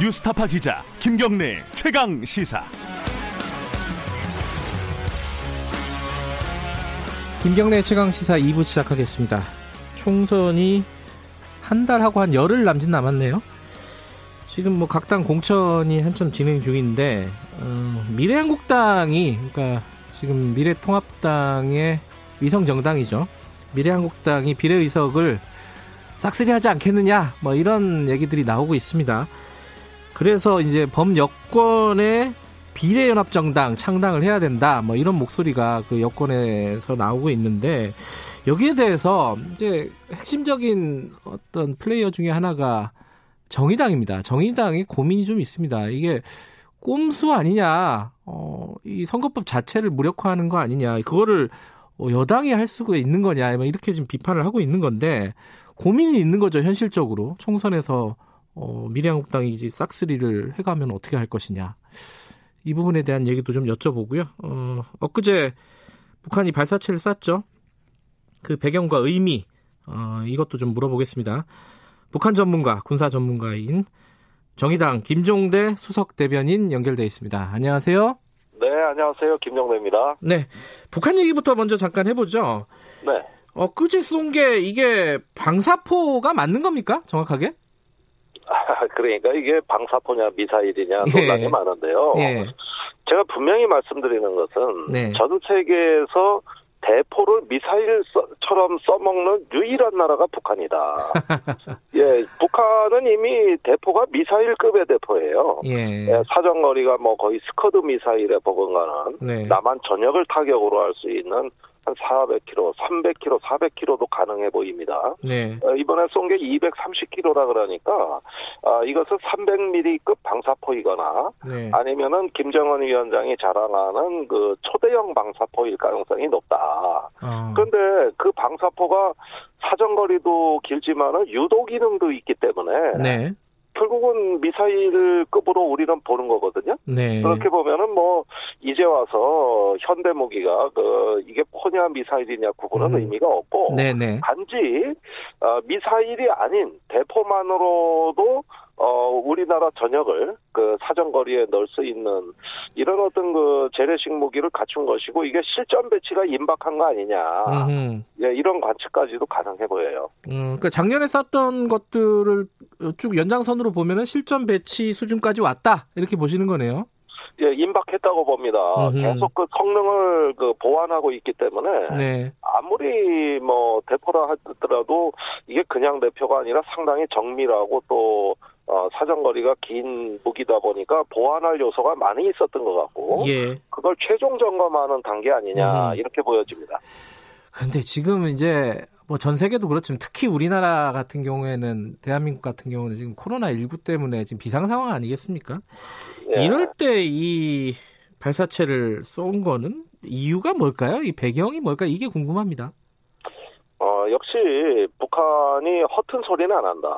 뉴스타파 기자 김경래 최강 시사. 김경래 최강 시사 2부 시작하겠습니다. 총선이 한 달하고 한 열흘 남짓 남았네요. 지금 뭐 각 당 공천이 한참 진행 중인데 어, 미래한국당이 그러니까 지금 미래통합당의 위성 정당이죠. 미래한국당이 비례의석을 싹쓸이하지 않겠느냐 뭐 이런 얘기들이 나오고 있습니다. 그래서 이제 범여권의 비례연합정당 창당을 해야 된다 뭐 이런 목소리가 그 여권에서 나오고 있는데 여기에 대해서 이제 핵심적인 어떤 플레이어 중에 하나가 정의당입니다. 정의당이 고민이 좀 있습니다. 이게 꼼수 아니냐, 어, 이 선거법 자체를 무력화하는 거 아니냐, 그거를 어, 여당이 할 수가 있는 거냐, 뭐 이렇게 지금 비판을 하고 있는 건데, 고민이 있는 거죠, 현실적으로. 총선에서, 어, 미래한국당이 이제 싹쓸이를 해가면 어떻게 할 것이냐. 이 부분에 대한 얘기도 좀 여쭤보고요. 어, 엊그제 북한이 발사체를 쐈죠. 그 배경과 의미, 어, 이것도 좀 물어보겠습니다. 북한 전문가, 군사 전문가인 정의당 김종대 수석 대변인 연결돼 있습니다. 안녕하세요. 네, 안녕하세요. 김정대입니다. 네. 북한 얘기부터 먼저 잠깐 해보죠. 네. 어, 그제 쏜게 이게 방사포가 맞는 겁니까? 정확하게? 아, 그러니까 이게 방사포냐 미사일이냐 논란이 예. 많은데요. 예. 제가 분명히 말씀드리는 것은 네. 전 세계에서 대포를 미사일처럼 써먹는 유일한 나라가 북한이다. 예, 북한은 이미 대포가 미사일급의 대포예요. 예. 예, 사정거리가 뭐 거의 스커드 미사일에 버금가는 네. 남한 전역을 타격으로 할 수 있는 한 400km, 300km, 400km도 가능해 보입니다. 네. 어, 이번에 쏜 게 230km라 그러니까 아, 이것은 300mm급 방사포이거나 네. 아니면은 김정은 위원장이 자랑하는 그 초대형 방사포일 가능성이 높다. 어. 그런데 그 방사포가 사정거리도 길지만은 유도 기능도 있기 때문에 네. 결국은 미사일급으로 우리는 보는 거거든요. 네. 그렇게 보면은 뭐 이제 와서 현대 무기가 그 이게 포냐 미사일이냐 구분은 음. 의미가 없고 네네. 단지 어, 미사일이 아닌 대포만으로도 어, 우리나라 전역을 그 사정거리에 넣을 수 있는 이런 어떤 그 재래식 무기를 갖춘 것이고 이게 실전 배치가 임박한 거 아니냐. 예, 이런 관측까지도 가능해 보여요. 음, 그러니까 작년에 쐈던 것들을 쭉 연장선으로 보면은 실전 배치 수준까지 왔다 이렇게 보시는 거네요. 예, 임박했다고 봅니다. 음흠. 계속 그 성능을 그 보완하고 있기 때문에 네. 아무리 뭐 대포라 하더라도 이게 그냥 대표가 아니라 상당히 정밀하고 또 어, 사정거리가 긴 무기다 보니까 보완할 요소가 많이 있었던 것 같고 예. 그걸 최종 점검하는 단계 아니냐 음. 이렇게 보여집니다. 근데 지금 이제 뭐 전 세계도 그렇지만 특히 우리나라 같은 경우에는 대한민국 같은 경우는 지금 코로나 19 때문에 지금 비상 상황 아니겠습니까? 예. 이럴 때 이 발사체를 쏜 거는 이유가 뭘까요? 이 배경이 뭘까? 이게 궁금합니다. 어, 역시 북한이 허튼 소리는 안 한다.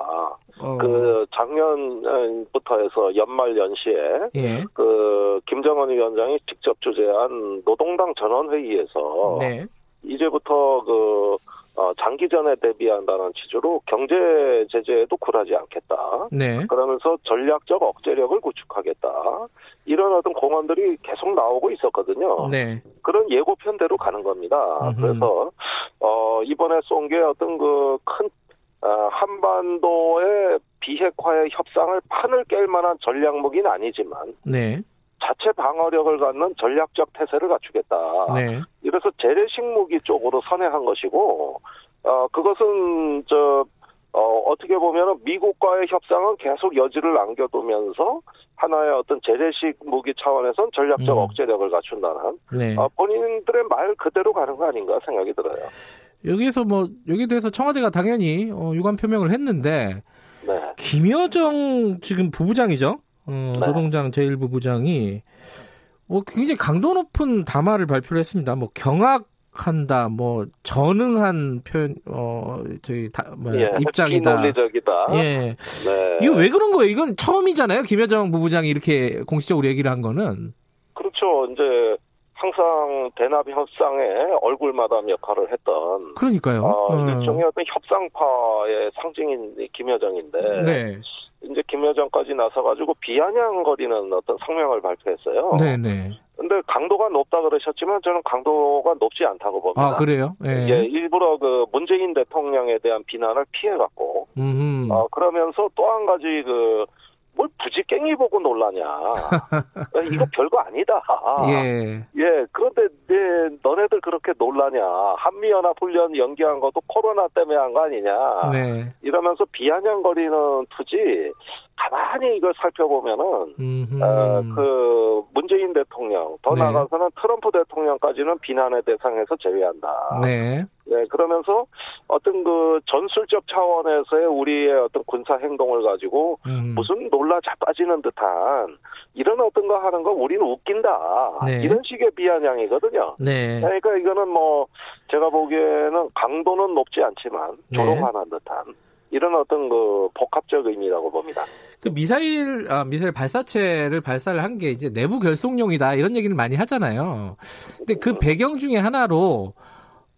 어, 그 작년부터 해서 연말 연시에 예. 그 김정은 위원장이 직접 주재한 노동당 전원 회의에서 네. 이제부터 그 어, 장기전에 대비한다는 취지로 경제 제재에도 굴하지 않겠다. 네. 그러면서 전략적 억제력을 구축하겠다. 이런 어떤 공언들이 계속 나오고 있었거든요. 네. 그런 예고편대로 가는 겁니다. 음흠. 그래서 어, 이번에 쏜 게 어떤 그큰 어, 한반도의 비핵화의 협상을 판을 깰 만한 전략 무기는 아니지만 네. 자체 방어력을 갖는 전략적 태세를 갖추겠다. 네. 이래서 재래식 무기 쪽으로 선회한 것이고, 어, 그것은, 저, 어, 어떻게 보면 미국과의 협상은 계속 여지를 남겨두면서 하나의 어떤 재래식 무기 차원에선 전략적 음. 억제력을 갖춘다는, 네. 어, 본인들의 말 그대로 가는 거 아닌가 생각이 들어요. 여기에서 뭐 여기에 대해서 청와대가 당연히 어, 유감 표명을 했는데 네. 김여정 지금 부부장이죠. 어, 네. 노동장 제1부부장이 뭐 굉장히 강도 높은 담화를 발표를 했습니다. 뭐 경악한다, 뭐 전응한 표현, 어 저희 다, 뭐 예, 입장이다. 논리적이다. 예, 네. 이거 왜 그런 거예요? 이건 처음이잖아요. 김여정 부부장이 이렇게 공식적으로 얘기를 한 거는. 그렇죠. 이제 항상 대납 협상에 얼굴 마담 역할을 했던 그러니까요. 어, 어. 일종의 어떤 협상파의 상징인 이 김여정인데 네, 이제 김여정까지 나서가지고 비아냥거리는 어떤 성명을 발표했어요. 네네. 근데 강도가 높다 그러셨지만 저는 강도가 높지 않다고 봅니다. 아 그래요? 예. 예, 일부러 그 문재인 대통령에 대한 비난을 피해갔고, 음. 어, 그러면서 또 한 가지 그, 뭘 부지깽이 보고 놀라냐. 이거 별거 아니다. 예. 예, 그런데 네, 너네들 그렇게 놀라냐. 한미연합훈련 연기한 것도 코로나 때문에 한 거 아니냐. 네. 이러면서 비아냥거리는 투지 가만히 이걸 살펴보면은 음. 어, 그 문재인 대통령 더 네. 나아가서는 트럼프 대통령까지는 비난의 대상에서 제외한다. 네. 네, 그러면서 어떤 그 전술적 차원에서의 우리의 어떤 군사 행동을 가지고 음. 무슨 놀라 자빠지는 듯한 이런 어떤 거 하는 거 우리는 웃긴다. 네. 이런 식의 비아냥이거든요. 네. 그러니까 이거는 뭐 제가 보기에는 강도는 높지 않지만 네. 조롱하는 듯한 이런 어떤 그 복합적 의미라고 봅니다. 그 미사일 아, 미사일 발사체를 발사를 한 게 이제 내부 결속용이다 이런 얘기를 많이 하잖아요. 근데 그 배경 중에 하나로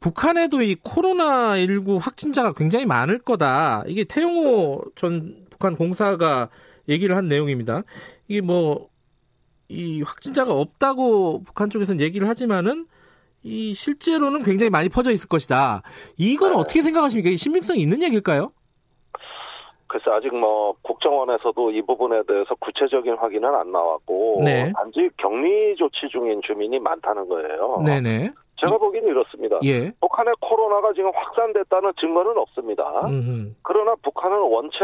북한에도 이 코로나 19 확진자가 굉장히 많을 거다. 이게 태용호 전 북한 공사가 얘기를 한 내용입니다. 이게 뭐 이 확진자가 없다고 북한 쪽에서는 얘기를 하지만은 이 실제로는 굉장히 많이 퍼져 있을 것이다. 이건 네. 어떻게 생각하십니까? 이 신빙성이 있는 얘기일까요? 그래서 아직 뭐 국정원에서도 이 부분에 대해서 구체적인 확인은 안 나왔고 네. 단지 격리 조치 중인 주민이 많다는 거예요. 네네. 제가 보기에는 이렇습니다. 예. 북한의 코로나가 지금 확산됐다는 증거는 없습니다. 음흠. 그러나 북한은 원체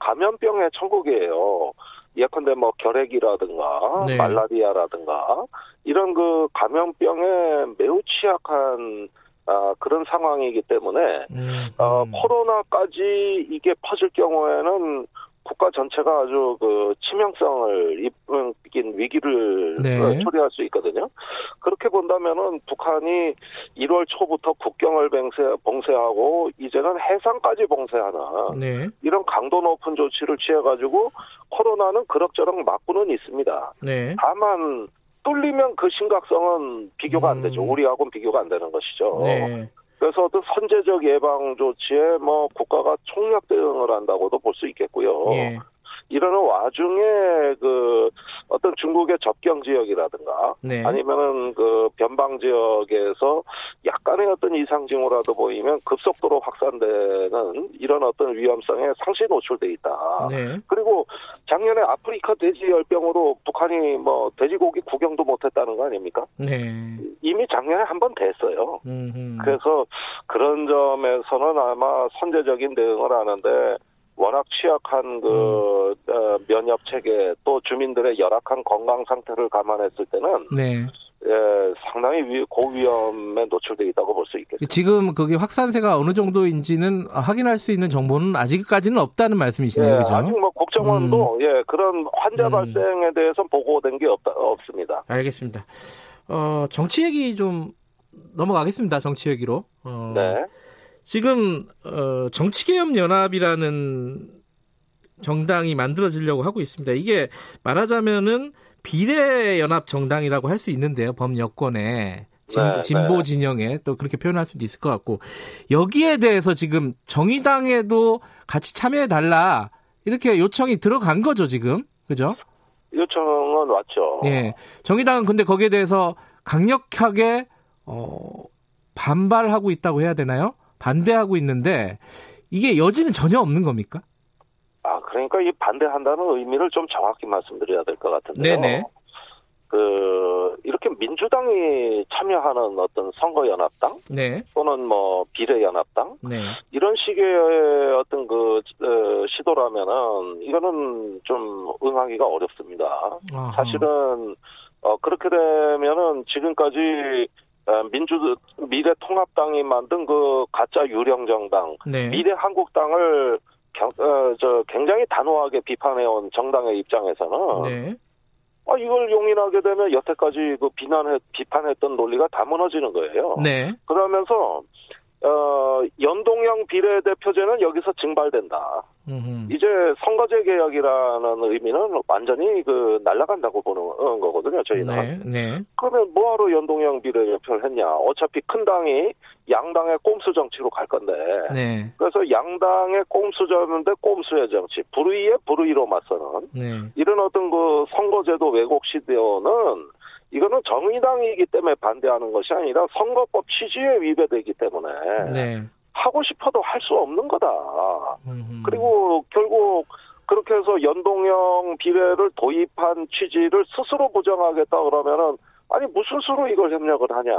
감염병의 천국이에요. 예컨대 뭐 결핵이라든가 네. 말라리아라든가 이런 그 감염병에 매우 취약한 아, 그런 상황이기 때문에 음, 어, 음. 코로나까지 이게 퍼질 경우에는 국가 전체가 아주 그 치명성을 입긴 위기를 네. 어, 초래할 수 있거든요. 그렇게 본다면은 북한이 1월 초부터 국경을 봉쇄, 봉쇄하고 이제는 해상까지 봉쇄하는 네. 이런 강도 높은 조치를 취해가지고 코로나는 그럭저럭 막고는 있습니다. 네. 다만 뚫리면 그 심각성은 비교가 안 되죠. 음. 우리하고는 비교가 안 되는 것이죠. 네. 그래서 어떤 선제적 예방 조치에 뭐 국가가 총력 대응을 한다고도 볼 수 있겠고요. 예. 이러는 와중에 그 어떤 중국의 접경 지역이라든가 네. 아니면은 그 변방 지역에서 약간의 어떤 이상 징후라도 보이면 급속도로 확산되는 이런 어떤 위험성에 상시 노출돼 있다. 네. 그리고 작년에 아프리카 돼지 열병으로 북한이 뭐 돼지고기 구경도 못했다는 거 아닙니까? 네. 이미 작년에 한 번 됐어요. 음흠. 그래서 그런 점에서는 아마 선제적인 대응을 하는데 워낙 취약한 그 어, 면역 체계 또 주민들의 열악한 건강 상태를 감안했을 때는 네. 예, 상당히 위- 고위험에 노출돼 있다고 볼 수 있겠죠. 지금 그게 확산세가 어느 정도인지는 확인할 수 있는 정보는 아직까지는 없다는 말씀이시네요. 예, 그죠? 아직 뭐 국정원도 예 그런 환자 음. 발생에 대해서 보고된 게 없다, 없습니다. 알겠습니다. 어, 정치 얘기 좀 넘어가겠습니다. 정치 얘기로. 어, 네, 지금 어, 정치개혁연합이라는 정당이 만들어지려고 하고 있습니다. 이게 말하자면은 비례연합 정당이라고 할 수 있는데요. 범여권에 진, 네, 진보 네. 진영에 또 그렇게 표현할 수도 있을 것 같고 여기에 대해서 지금 정의당에도 같이 참여해 달라 이렇게 요청이 들어간 거죠 지금 그죠? 요청은 왔죠. 예. 정의당은 근데 거기에 대해서 강력하게 어, 반발하고 있다고 해야 되나요? 반대하고 있는데 이게 여지는 전혀 없는 겁니까? 아, 그러니까 이 반대한다는 의미를 좀 정확히 말씀드려야 될 것 같은데요. 네네. 그 이렇게 민주당이 참여하는 어떤 선거연합당 네. 또는 뭐 비례연합당 네. 이런 식의 어떤 그 어, 시도라면은 이거는 좀 응하기가 어렵습니다. 아하. 사실은 어, 그렇게 되면은 지금까지 어, 민주 미래통합당이 만든 그 가짜 유령 정당 네. 미래한국당을 경, 어, 저 굉장히 단호하게 비판해온 정당의 입장에서는 네. 아, 이걸 용인하게 되면 여태까지 그 비난해 비판했던 논리가 다 무너지는 거예요. 네. 그러면서 어, 연동형 비례대표제는 여기서 증발된다. 음흠. 이제 선거제 개혁이라는 의미는 완전히 그 날아간다고 보는 거거든요. 저희는. 네, 네. 그러면 뭐하러 연동형 비례대표를 했냐? 어차피 큰 당이 양당의 꼼수 정치로 갈 건데. 네. 그래서 양당의 꼼수졌는데 꼼수의 정치, 불의에 불의로 맞서는 네. 이런 어떤 그 선거제도 왜곡 시대어는 이거는 정의당이기 때문에 반대하는 것이 아니라 선거법 취지에 위배되기 때문에 네. 하고 싶어도 할 수 없는 거다. 음흠. 그리고 결국 그렇게 해서 연동형 비례를 도입한 취지를 스스로 부정하겠다 그러면은 아니 무슨 수로 이걸 협력을 하냐?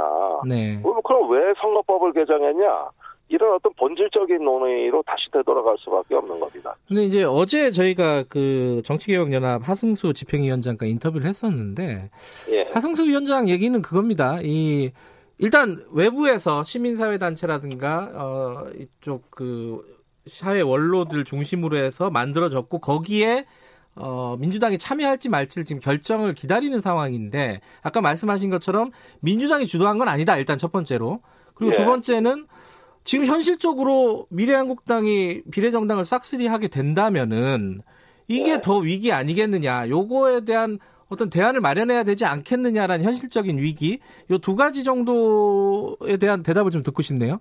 네. 그럼 그럼 왜 선거법을 개정했냐? 이런 어떤 본질적인 논의로 다시 되돌아갈 수밖에 없는 겁니다. 근데 이제 어제 저희가 그 정치개혁연합 하승수 집행위원장과 인터뷰를 했었는데 예. 하승수 위원장 얘기는 그겁니다. 이 일단 외부에서 시민사회단체라든가 어 이쪽 그 사회 원로들 중심으로 해서 만들어졌고 거기에 어 민주당이 참여할지 말지를 지금 결정을 기다리는 상황인데 아까 말씀하신 것처럼 민주당이 주도한 건 아니다. 일단 첫 번째로 그리고 예. 두 번째는 지금 현실적으로 미래한국당이 비례정당을 싹쓸이하게 된다면은 이게 네. 더 위기 아니겠느냐. 요거에 대한 어떤 대안을 마련해야 되지 않겠느냐라는 현실적인 위기. 요 두 가지 정도에 대한 대답을 좀 듣고 싶네요.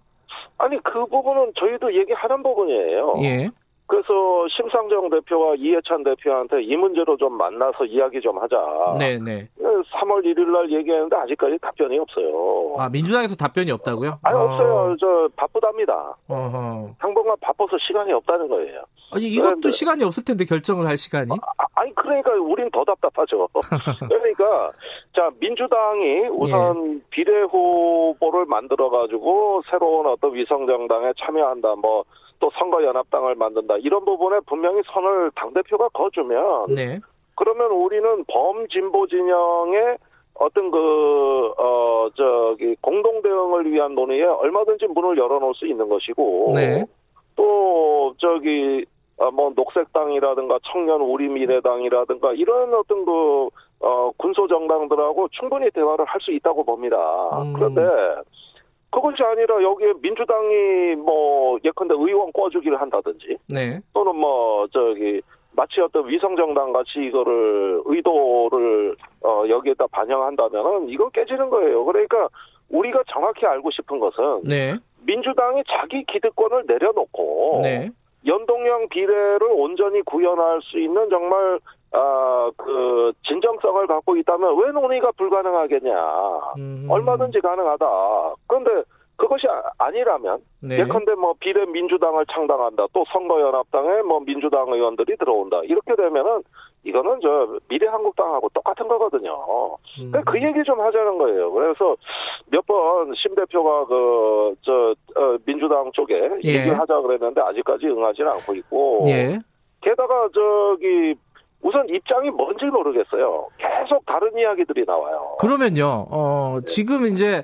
아니 그 부분은 저희도 얘기하는 부분이에요. 예. 그래서 심상정 대표와 이해찬 대표한테 이 문제로 좀 만나서 이야기 좀 하자. 네, 네. 3월 1일 날 얘기했는데 아직까지 답변이 없어요. 아, 민주당에서 답변이 없다고요? 아니 아, 없어요. 저 바쁘답니다. 어허. 당분간 바빠서 시간이 없다는 거예요. 아니, 이것도 그런데- 시간이 없을 텐데 결정을 할 시간이? 아, 아니 그러니까 우린 더 답답하죠. 그러니까 자 민주당이 우선 비례 후보를 만들어 가지고 새로운 어떤 위성 정당에 참여한다. 뭐 또 선거 연합당을 만든다. 이런 부분에 분명히 선을 당 대표가 거주면 네. 그러면 우리는 범진보 진영의 어떤 그, 어, 저기, 공동 대응을 위한 논의에 얼마든지 문을 열어놓을 수 있는 것이고. 네. 또, 저기, 어, 뭐, 녹색당이라든가 청년 우리 미래당이라든가 이런 어떤 그, 어, 군소정당들하고 충분히 대화를 할 수 있다고 봅니다. 음. 그런데 그것이 아니라 여기에 민주당이 뭐, 예컨대 의원 꿔주기를 한다든지 네. 또는 뭐 저기 마치 어떤 위성정당 같이 이거를 의도를 어 여기에다 반영한다면은 이건 깨지는 거예요. 그러니까 우리가 정확히 알고 싶은 것은 네. 민주당이 자기 기득권을 내려놓고 네. 연동형 비례를 온전히 구현할 수 있는 정말 아그 진정성을 갖고 있다면 왜 논의가 불가능하겠냐? 음. 얼마든지 가능하다. 그런데 그것이 아- 아니라면 네. 예컨대 뭐 비례 민주당을 창당한다. 또 선거연합당에 뭐 민주당 의원들이 들어온다. 이렇게 되면은 이거는 저 미래 한국당하고 똑같은 거거든요. 음. 그그 얘기 좀 하자는 거예요. 그래서 몇 번 심 대표가 그 저 민주당 쪽에 예. 얘기를 하자 그랬는데 아직까지 응하지는 않고 있고. 예. 게다가 저기 우선 입장이 뭔지 모르겠어요. 계속 다른 이야기들이 나와요. 그러면요, 어, 지금 이제, 어,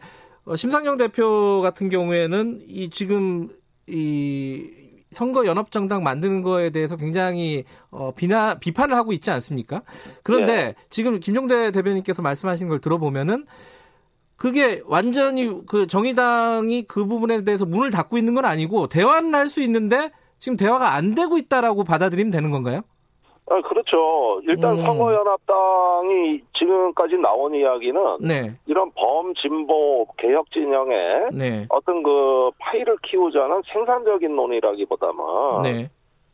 심상정 대표 같은 경우에는 이 지금 이 선거 연합정당 만드는 거에 대해서 굉장히 어, 비나 비판을 하고 있지 않습니까? 그런데 네. 지금 김종대 대변인께서 말씀하신 걸 들어보면은 그게 완전히 그 정의당이 그 부분에 대해서 문을 닫고 있는 건 아니고 대화는 할 수 있는데 지금 대화가 안 되고 있다라고 받아들이면 되는 건가요? 아, 그렇죠. 일단 음. 선거연합당이 지금까지 나온 이야기는 네, 이런 범진보 개혁 진영의 네, 어떤 그 파이를 키우자는 생산적인 논의라기보다는 네,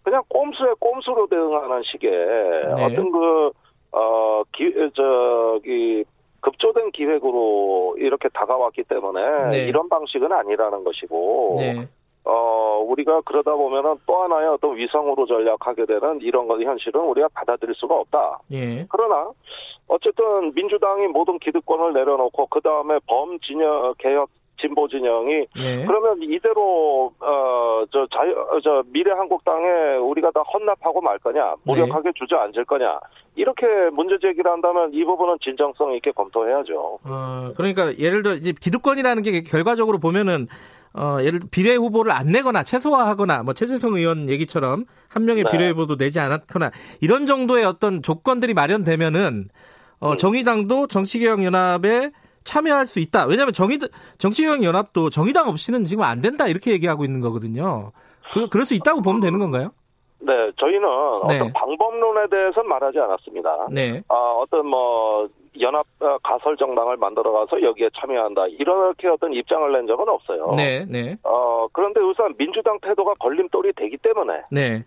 그냥 꼼수에 꼼수로 대응하는 식의 네. 어떤 그, 어, 기, 저기, 급조된 기획으로 이렇게 다가왔기 때문에 네. 이런 방식은 아니라는 것이고, 네, 어, 우리가 그러다 보면은 또 하나의 어떤 위성으로 전략하게 되는 이런 것 현실은 우리가 받아들일 수가 없다. 예, 그러나 어쨌든 민주당이 모든 기득권을 내려놓고 그 다음에 범진영 개혁 진보 진영이 네, 그러면 이대로 어저 자유 저 미래한국당에 우리가 다 헌납하고 말 거냐 무력하게 주저앉을 거냐 이렇게 문제 제기를 한다면 이 부분은 진정성 있게 검토해야죠. 어, 그러니까 예를 들어 이제 기득권이라는 게 결과적으로 보면은 어, 예를 들어 비례 후보를 안 내거나 최소화하거나 뭐 최재성 의원 얘기처럼 한 명의 네. 비례 후보도 내지 않았거나 이런 정도의 어떤 조건들이 마련되면은 어, 음. 정의당도 정치개혁연합에 참여할 수 있다. 왜냐하면 정의 정치형 연합도 정의당 없이는 지금 안 된다 이렇게 얘기하고 있는 거거든요. 그, 그럴 수 있다고 보면 되는 건가요? 네, 저희는 네. 어떤 방법론에 대해서는 말하지 않았습니다. 네. 아, 어떤 뭐 연합 어, 가설 정당을 만들어가서 여기에 참여한다 이렇게 어떤 입장을 낸 적은 없어요. 네. 네. 어, 그런데 우선 민주당 태도가 걸림돌이 되기 때문에 네.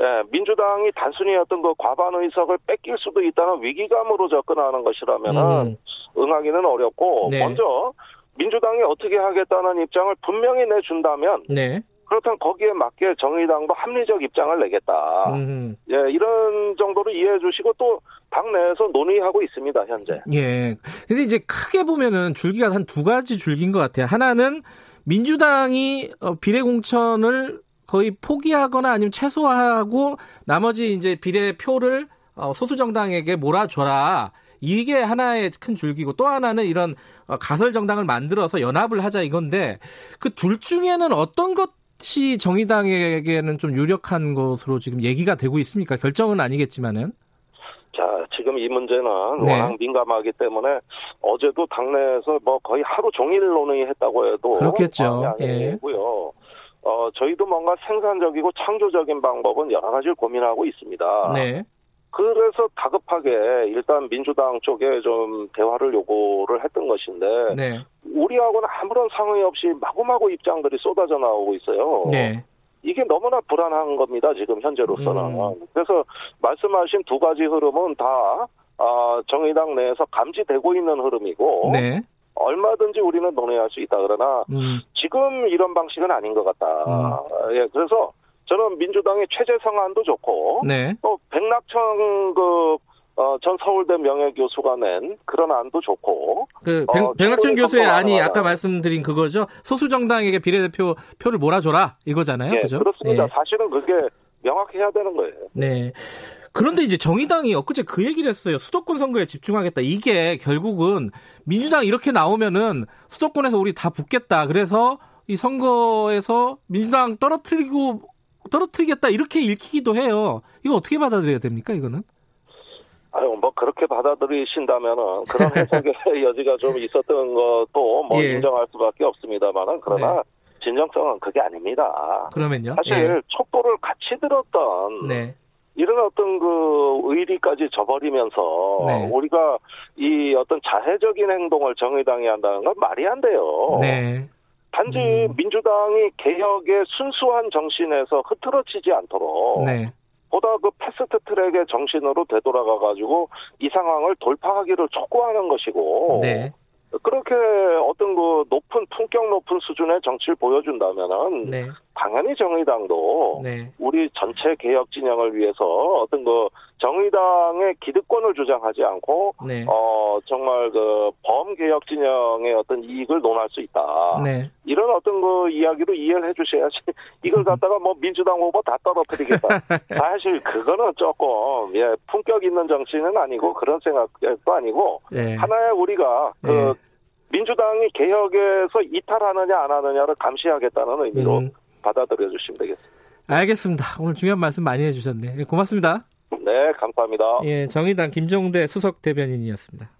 예, 민주당이 단순히 어떤 그 과반 의석을 뺏길 수도 있다는 위기감으로 접근하는 것이라면은 음. 응하기는 어렵고 네. 먼저 민주당이 어떻게 하겠다는 입장을 분명히 내준다면 네. 그렇다면 거기에 맞게 정의당도 합리적 입장을 내겠다. 음. 예, 이런 정도로 이해해 주시고 또 당내에서 논의하고 있습니다, 현재. 예. 근데 이제 크게 보면은 줄기가 한 두 가지 줄기인 것 같아요. 하나는 민주당이 어, 비례 공천을 거의 포기하거나 아니면 최소화하고 나머지 이제 비례 표를 어, 소수 정당에게 몰아줘라. 이게 하나의 큰 줄기고 또 하나는 이런 어, 가설 정당을 만들어서 연합을 하자 이건데 그 둘 중에는 어떤 것이 정의당에게는 좀 유력한 것으로 지금 얘기가 되고 있습니까? 결정은 아니겠지만은. 자, 지금 이 문제는 네. 워낙 민감하기 때문에 어제도 당내에서 뭐 거의 하루 종일 논의했다고 해도 그렇겠죠. 예. 아니고요. 어, 저희도 뭔가 생산적이고 창조적인 방법은 여러 가지를 고민하고 있습니다. 네. 그래서 다급하게 일단 민주당 쪽에 좀 대화를 요구를 했던 것인데 네. 우리하고는 아무런 상의 없이 마구마구 입장들이 쏟아져 나오고 있어요. 네. 이게 너무나 불안한 겁니다. 지금 현재로서는. 음. 그래서 말씀하신 두 가지 흐름은 다 아, 정의당 내에서 감지되고 있는 흐름이고 네. 얼마든지 우리는 논의할 수 있다. 그러나 음. 지금 이런 방식은 아닌 것 같다. 예, 그래서 저는 민주당의 최재 성안도 좋고 네. 또 백낙천 그, 어, 전 서울대 명예교수가 낸 그런 안도 좋고 그 어, 백, 백낙천 충분히 교수의 안이 가능하다. 아까 말씀드린 그거죠. 소수 정당에게 비례대표 표를 몰아줘라 이거잖아요. 예, 그죠? 그렇습니다. 예. 사실은 그게 명확해야 되는 거예요. 네. 그런데 이제 정의당이 엊그제 그 얘기를 했어요. 수도권 선거에 집중하겠다. 이게 결국은 민주당 이렇게 나오면은 수도권에서 우리 다 붙겠다. 그래서 이 선거에서 민주당 떨어뜨리고 떨어뜨리겠다 이렇게 읽히기도 해요. 이거 어떻게 받아들여야 됩니까? 이거는? 아유, 뭐, 그렇게 받아들이신다면은, 그런 해석의 여지가 좀 있었던 것도 뭐 예. 인정할 수밖에 없습니다만은, 그러나, 진정성은 그게 아닙니다. 그러면요? 사실, 촛불을 같이 들었던, 예. 네. 이런 어떤 그 의리까지 저버리면서, 네. 우리가 이 어떤 자해적인 행동을 정의당이 한다는 건 말이 안 돼요. 네. 단지 음. 민주당이 개혁의 순수한 정신에서 흐트러지지 않도록, 네. 보다 그 패스트 트랙의 정신으로 되돌아가 가지고 이 상황을 돌파하기를 촉구하는 것이고 네. 그렇게 어떤 그 높은 품격 높은 수준의 정치를 보여준다면은 네. 당연히 정의당도 네. 우리 전체 개혁 진영을 위해서 어떤 그 정의당의 기득권을 주장하지 않고 네. 어 정말 그 범개혁 진영의 어떤 이익을 논할 수 있다. 네. 이런 어떤 그 이야기로 이해를 해주셔야지 이걸 갖다가 뭐 민주당 후보 다 떨어뜨리겠다. 사실 그거는 조금 예 품격 있는 정치는 아니고 그런 생각도 아니고 네. 하나의 우리가 그 네. 민주당이 개혁에서 이탈하느냐 안 하느냐를 감시하겠다는 의미로 음. 받아들여 주시면 되겠습니다. 알겠습니다. 오늘 중요한 말씀 많이 해주셨네. 요 고맙습니다. 네, 감사합니다. 예, 정의당 김종대 수석 대변인이었습니다.